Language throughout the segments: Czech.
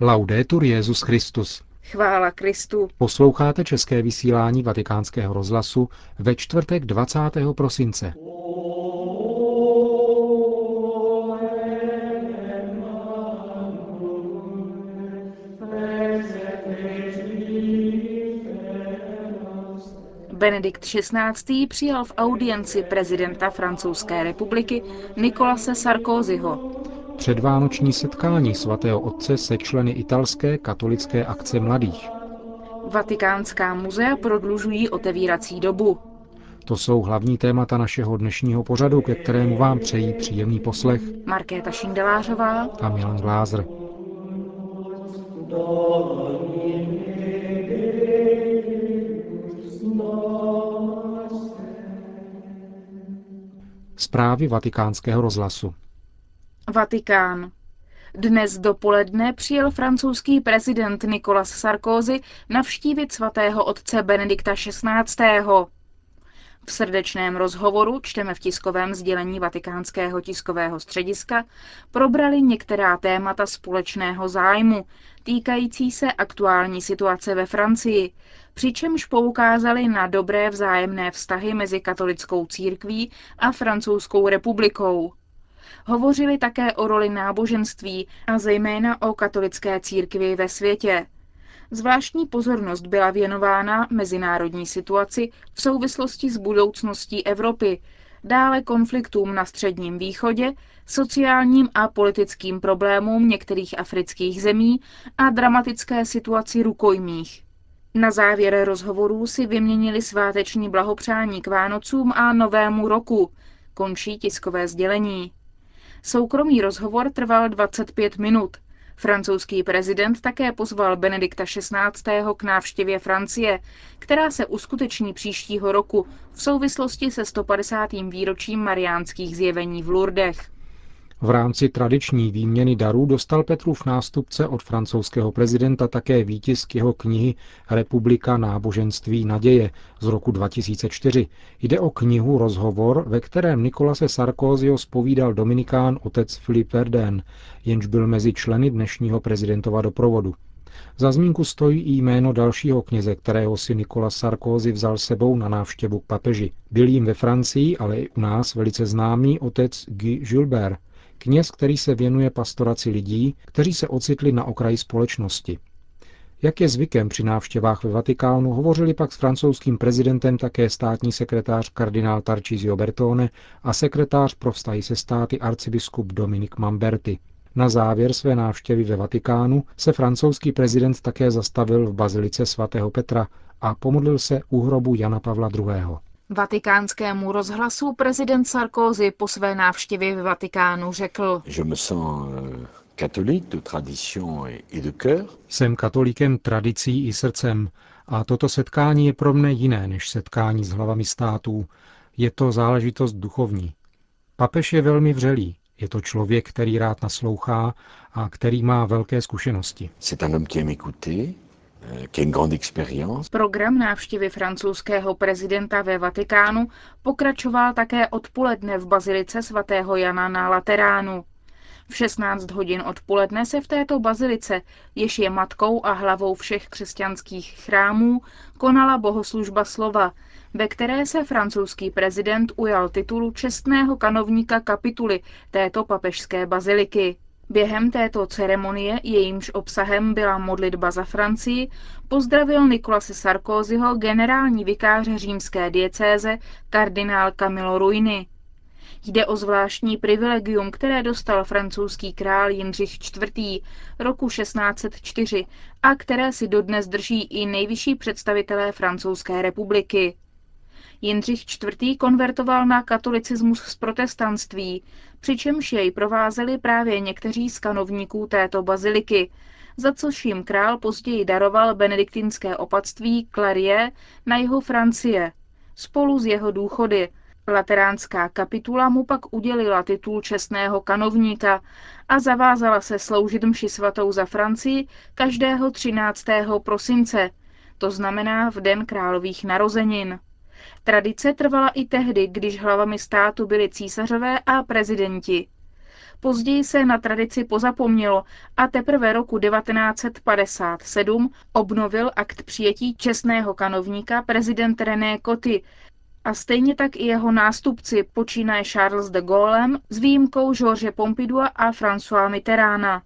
Laudetur Jezus Christus. Chvála Kristu. Posloucháte české vysílání Vatikánského rozhlasu ve čtvrtek 20. prosince. Benedikt XVI. přijal v audienci prezidenta Francouzské republiky Nikolase Sarkozyho. Předvánoční setkání svatého otce se členy italské katolické akce mladých. Vatikánská muzea prodlužují otevírací dobu. To jsou hlavní témata našeho dnešního pořadu, ke kterému vám přejí příjemný poslech Markéta Šindelářová a Milan Glázer. Zprávy vatikánského rozhlasu. Vatikán. Dnes dopoledne přijel francouzský prezident Nicolas Sarkozy navštívit svatého otce Benedikta XVI. V srdečném rozhovoru, čteme v tiskovém sdělení vatikánského tiskového střediska, probrali některá témata společného zájmu, týkající se aktuální situace ve Francii, přičemž poukázali na dobré vzájemné vztahy mezi katolickou církví a francouzskou republikou. Hovořili také o roli náboženství a zejména o katolické církvi ve světě. Zvláštní pozornost byla věnována mezinárodní situaci v souvislosti s budoucností Evropy, dále konfliktům na Středním východě, sociálním a politickým problémům některých afrických zemí a dramatické situaci rukojmích. Na závěr rozhovorů si vyměnili sváteční blahopřání k Vánocům a Novému roku, končí tiskové sdělení. Soukromý rozhovor trval 25 minut. Francouzský prezident také pozval Benedikta XVI. k návštěvě Francie, která se uskuteční příštího roku v souvislosti se 150. výročím mariánských zjevení v Lourdech. V rámci tradiční výměny darů dostal Petrův nástupce od francouzského prezidenta také výtisk jeho knihy Republika náboženství naděje z roku 2004. Jde o knihu Rozhovor, ve kterém Nikolase Sarkozyho spovídal dominikán otec Filip Verden, jenž byl mezi členy dnešního prezidentova doprovodu. Za zmínku stojí i jméno dalšího kněze, kterého si Nikola Sarkozy vzal sebou na návštěvu k papeži. Byl jim ve Francii, ale i u nás velice známý otec Guy Gilbert, Kněz, který se věnuje pastoraci lidí, kteří se ocitli na okraji společnosti. Jak je zvykem při návštěvách ve Vatikánu, hovořili pak s francouzským prezidentem také státní sekretář kardinál Tarcísio Bertone a sekretář pro vztahy se státy arcibiskup Dominik Mamberti. Na závěr své návštěvy ve Vatikánu se francouzský prezident také zastavil v bazilice svatého Petra a pomodlil se u hrobu Jana Pavla II. Vatikánskému rozhlasu prezident Sarkozy po své návštěvě v Vatikánu řekl. Euh, Jsem katolíkem tradicí i srdcem a toto setkání je pro mne jiné než setkání s hlavami států. Je to záležitost duchovní. Papež je velmi vřelý. Je to člověk, který rád naslouchá a který má velké zkušenosti. Program návštěvy francouzského prezidenta ve Vatikánu pokračoval také odpoledne v bazilice svatého Jana na Lateránu. V 16 hodin odpoledne se v této bazilice, jež je matkou a hlavou všech křesťanských chrámů, konala bohoslužba slova, ve které se francouzský prezident ujal titulu čestného kanovníka kapituly této papežské baziliky. Během této ceremonie, jejímž obsahem byla modlitba za Francii, pozdravil Nikolase Sarkozyho generální vikář římské diecéze kardinál Camilo Ruini. Jde o zvláštní privilegium, které dostal francouzský král Jindřich IV. roku 1604 a které si dodnes drží i nejvyšší představitelé francouzské republiky. Jindřich IV. konvertoval na katolicismus z protestantství, přičemž jej provázeli právě někteří z kanovníků této baziliky, za což jim král později daroval benediktinské opatství Clarie na jihu Francie, spolu s jeho důchody. Lateránská kapitula mu pak udělila titul čestného kanovníka a zavázala se sloužit mši svatou za Francii každého 13. prosince, to znamená v den králových narozenin. Tradice trvala i tehdy, když hlavami státu byli císařové a prezidenti. Později se na tradici pozapomnělo a teprve roku 1957 obnovil akt přijetí čestného kanovníka prezident René Coty a stejně tak i jeho nástupci počínaje Charles de Gaulle s výjimkou George Pompidou a François Mitterranda.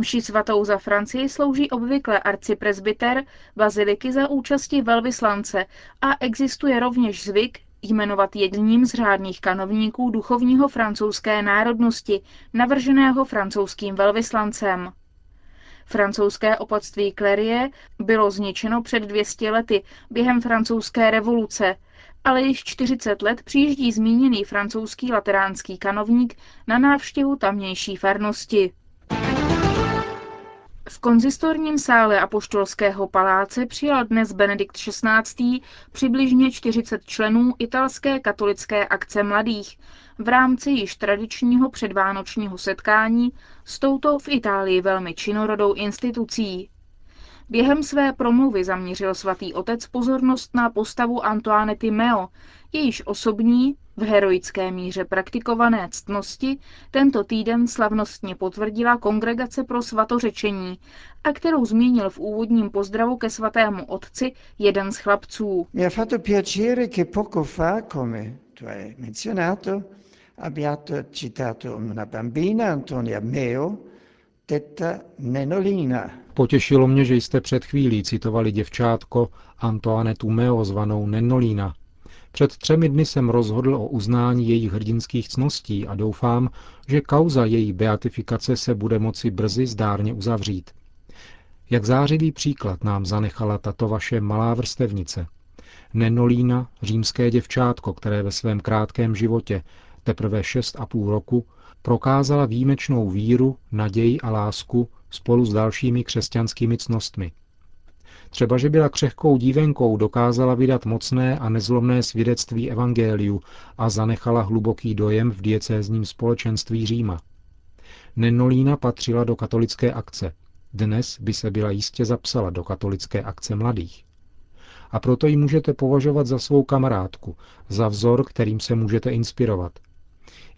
Mši svatou za Francii slouží obvykle arcipresbyter baziliky za účasti velvyslance a existuje rovněž zvyk jmenovat jedním z řádných kanovníků duchovního francouzské národnosti, navrženého francouzským velvyslancem. Francouzské opatství Klerie bylo zničeno před 200 lety během francouzské revoluce, ale již 40 let přijíždí zmíněný francouzský lateránský kanovník na návštěvu tamnější farnosti. V konzistorním sále Apoštolského paláce přijal dnes Benedikt XVI. přibližně 40 členů italské katolické akce mladých v rámci již tradičního předvánočního setkání s touto v Itálii velmi činorodou institucí. Během své promluvy zaměřil svatý otec pozornost na postavu Antoinety Meo, jejíž osobní, v heroické míře praktikované ctnosti tento týden slavnostně potvrdila Kongregace pro svatořečení a kterou zmínil v úvodním pozdravu ke svatému otci jeden z chlapců. Mi fatto piacere che poco fa, come tu hai menzionato, abbiate citato una bambina, Antonia Meo, detta Nenolina. Potěšilo mě, že jste před chvílí citovali děvčátko Antoanetu Meo zvanou Nenolína. Před třemi dny jsem rozhodl o uznání jejich hrdinských cností a doufám, že kauza její beatifikace se bude moci brzy zdárně uzavřít. Jak zářivý příklad nám zanechala tato vaše malá vrstevnice. Nenolína, římské děvčátko, které ve svém krátkém životě, teprve šest a půl roku, prokázala výjimečnou víru, naději a lásku spolu s dalšími křesťanskými cnostmi. Třeba, že byla křehkou dívenkou, dokázala vydat mocné a nezlomné svědectví evangeliu a zanechala hluboký dojem v diecézním společenství Říma. Nenolína patřila do katolické akce. Dnes by se byla jistě zapsala do katolické akce mladých. A proto ji můžete považovat za svou kamarádku, za vzor, kterým se můžete inspirovat.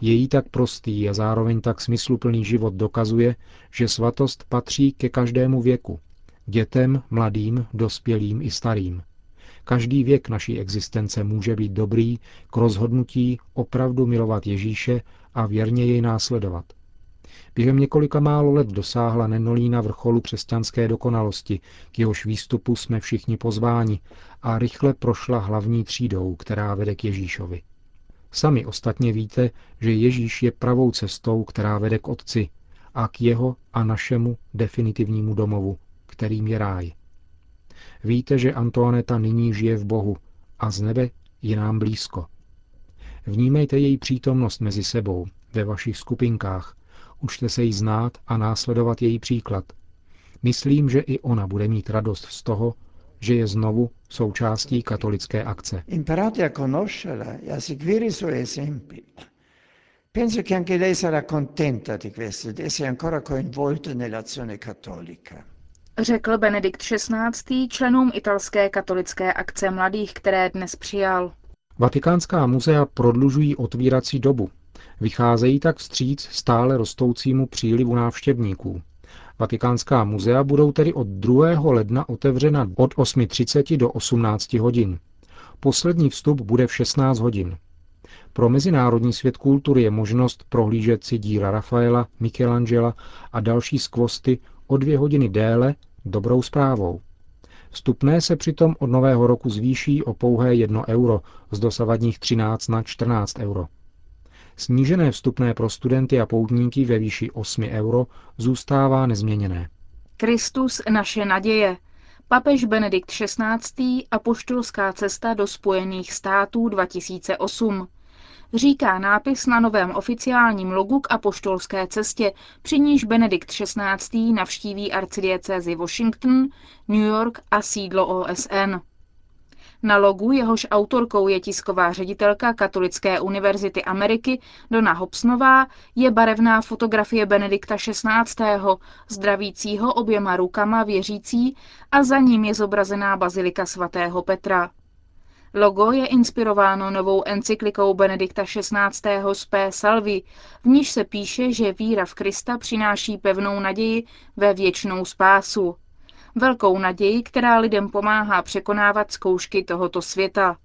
Její tak prostý a zároveň tak smysluplný život dokazuje, že svatost patří ke každému věku, Dětem, mladým, dospělým i starým. Každý věk naší existence může být dobrý k rozhodnutí opravdu milovat Ježíše a věrně jej následovat. Během několika málo let dosáhla Nenolína vrcholu křesťanské dokonalosti, k jehož výstupu jsme všichni pozváni a rychle prošla hlavní třídou, která vede k Ježíšovi. Sami ostatně víte, že Ježíš je pravou cestou, která vede k Otci a k jeho a našemu definitivnímu domovu, kterým je ráj. Víte, že Antoaneta nyní žije v Bohu a z nebe je nám blízko. Vnímejte její přítomnost mezi sebou, ve vašich skupinkách, učte se jí znát a následovat její příklad. Myslím, že i ona bude mít radost z toho, že je znovu součástí katolické akce. Imparate a conoscerla e a seguire i suoi esempi. Penso che anche lei sarà contenta di questo, di essere ancora coinvolta nell'azione cattolica řekl Benedikt XVI. členům italské katolické akce mladých, které dnes přijal. Vatikánská muzea prodlužují otvírací dobu. Vycházejí tak vstříc stále rostoucímu přílivu návštěvníků. Vatikánská muzea budou tedy od 2. ledna otevřena od 8.30 do 18 hodin. Poslední vstup bude v 16 hodin. Pro Mezinárodní svět kultury je možnost prohlížet si díla Rafaela, Michelangela a další skvosty o dvě hodiny déle dobrou zprávou. Vstupné se přitom od nového roku zvýší o pouhé 1 euro z dosavadních 13 na 14 euro. Snížené vstupné pro studenty a poutníky ve výši 8 euro zůstává nezměněné. Kristus naše naděje. Papež Benedikt XVI. a poštolská cesta do Spojených států 2008 říká nápis na novém oficiálním logu k apoštolské cestě, při níž Benedikt XVI. navštíví arcidiecézi Washington, New York a sídlo OSN. Na logu, jehož autorkou je tisková ředitelka Katolické univerzity Ameriky Dona Hobsnová, je barevná fotografie Benedikta XVI. zdravícího oběma rukama věřící a za ním je zobrazená bazilika svatého Petra. Logo je inspirováno novou encyklikou Benedikta XVI. z P. Salvi, v níž se píše, že víra v Krista přináší pevnou naději ve věčnou spásu. Velkou naději, která lidem pomáhá překonávat zkoušky tohoto světa.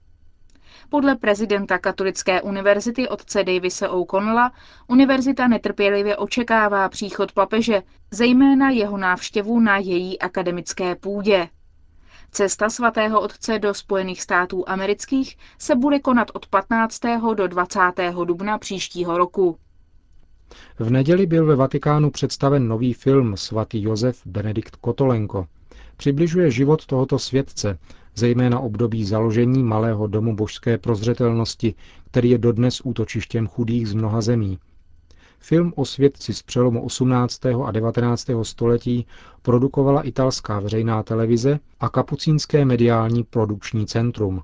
Podle prezidenta Katolické univerzity otce Davise O'Connella univerzita netrpělivě očekává příchod papeže, zejména jeho návštěvu na její akademické půdě. Cesta svatého otce do Spojených států amerických se bude konat od 15. do 20. dubna příštího roku. V neděli byl ve Vatikánu představen nový film Svatý Josef Benedikt Kotolenko. Přibližuje život tohoto světce, zejména období založení malého domu božské prozřetelnosti, který je dodnes útočištěm chudých z mnoha zemí. Film o svědci z přelomu 18. a 19. století produkovala italská veřejná televize a kapucínské mediální produkční centrum.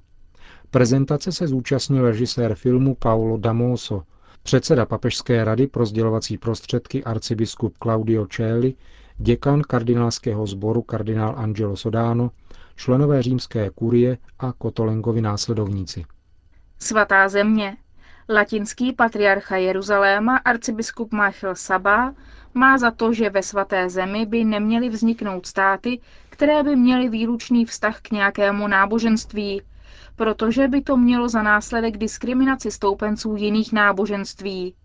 Prezentace se zúčastnil režisér filmu Paolo Damoso, předseda Papežské rady pro sdělovací prostředky arcibiskup Claudio Celli, děkan kardinálského sboru kardinál Angelo Sodano, členové římské kurie a Kotolenkovi následovníci. Svatá země. Latinský patriarcha Jeruzaléma arcibiskup Michael Saba má za to, že ve svaté zemi by neměly vzniknout státy, které by měly výlučný vztah k nějakému náboženství, protože by to mělo za následek diskriminaci stoupenců jiných náboženství.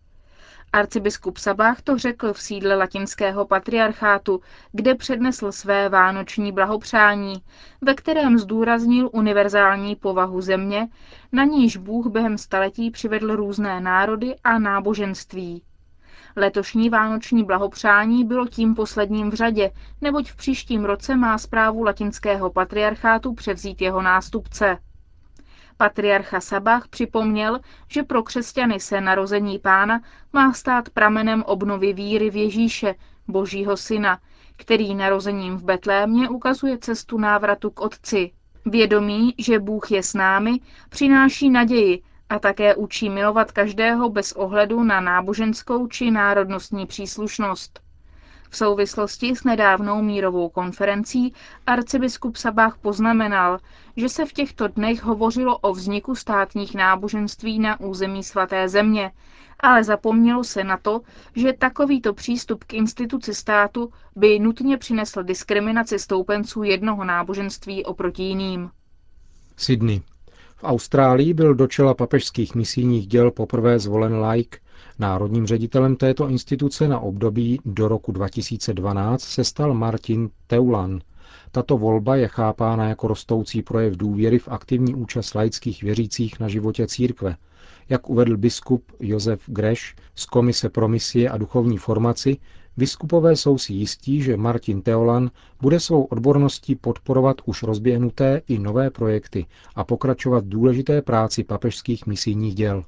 Arcibiskup Sabách to řekl v sídle latinského patriarchátu, kde přednesl své vánoční blahopřání, ve kterém zdůraznil univerzální povahu země, na níž Bůh během staletí přivedl různé národy a náboženství. Letošní vánoční blahopřání bylo tím posledním v řadě, neboť v příštím roce má zprávu latinského patriarchátu převzít jeho nástupce. Patriarcha Sabach připomněl, že pro křesťany se narození pána má stát pramenem obnovy víry v Ježíše, božího syna, který narozením v Betlémě ukazuje cestu návratu k Otci. Vědomí, že Bůh je s námi, přináší naději a také učí milovat každého bez ohledu na náboženskou či národnostní příslušnost. V souvislosti s nedávnou mírovou konferencí arcibiskup Sabách poznamenal, že se v těchto dnech hovořilo o vzniku státních náboženství na území svaté země, ale zapomnělo se na to, že takovýto přístup k instituci státu by nutně přinesl diskriminaci stoupenců jednoho náboženství oproti jiným. Sydney. V Austrálii byl do čela papežských misijních děl poprvé zvolen laik, Národním ředitelem této instituce na období do roku 2012 se stal Martin Teulan. Tato volba je chápána jako rostoucí projev důvěry v aktivní účast laických věřících na životě církve. Jak uvedl biskup Josef Greš z Komise pro misie a duchovní formaci, biskupové jsou si jistí, že Martin Teolan bude svou odborností podporovat už rozběhnuté i nové projekty a pokračovat důležité práci papežských misijních děl.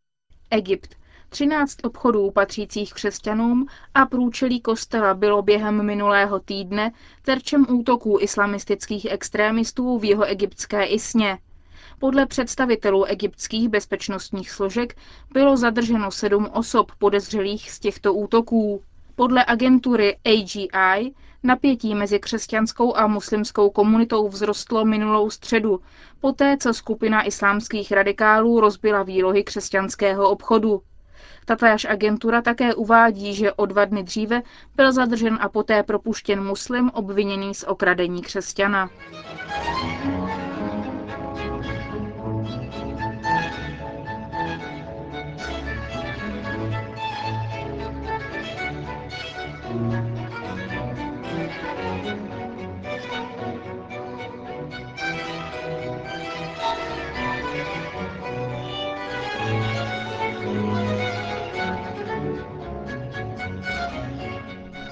Egypt. 13 obchodů patřících křesťanům a průčelí kostela bylo během minulého týdne terčem útoků islamistických extrémistů v jeho egyptské Isně. Podle představitelů egyptských bezpečnostních složek bylo zadrženo sedm osob podezřelých z těchto útoků. Podle agentury AGI napětí mezi křesťanskou a muslimskou komunitou vzrostlo minulou středu, poté co skupina islámských radikálů rozbila výlohy křesťanského obchodu. Tatáž agentura také uvádí, že o dva dny dříve byl zadržen a poté propuštěn muslim obviněný z okradení křesťana.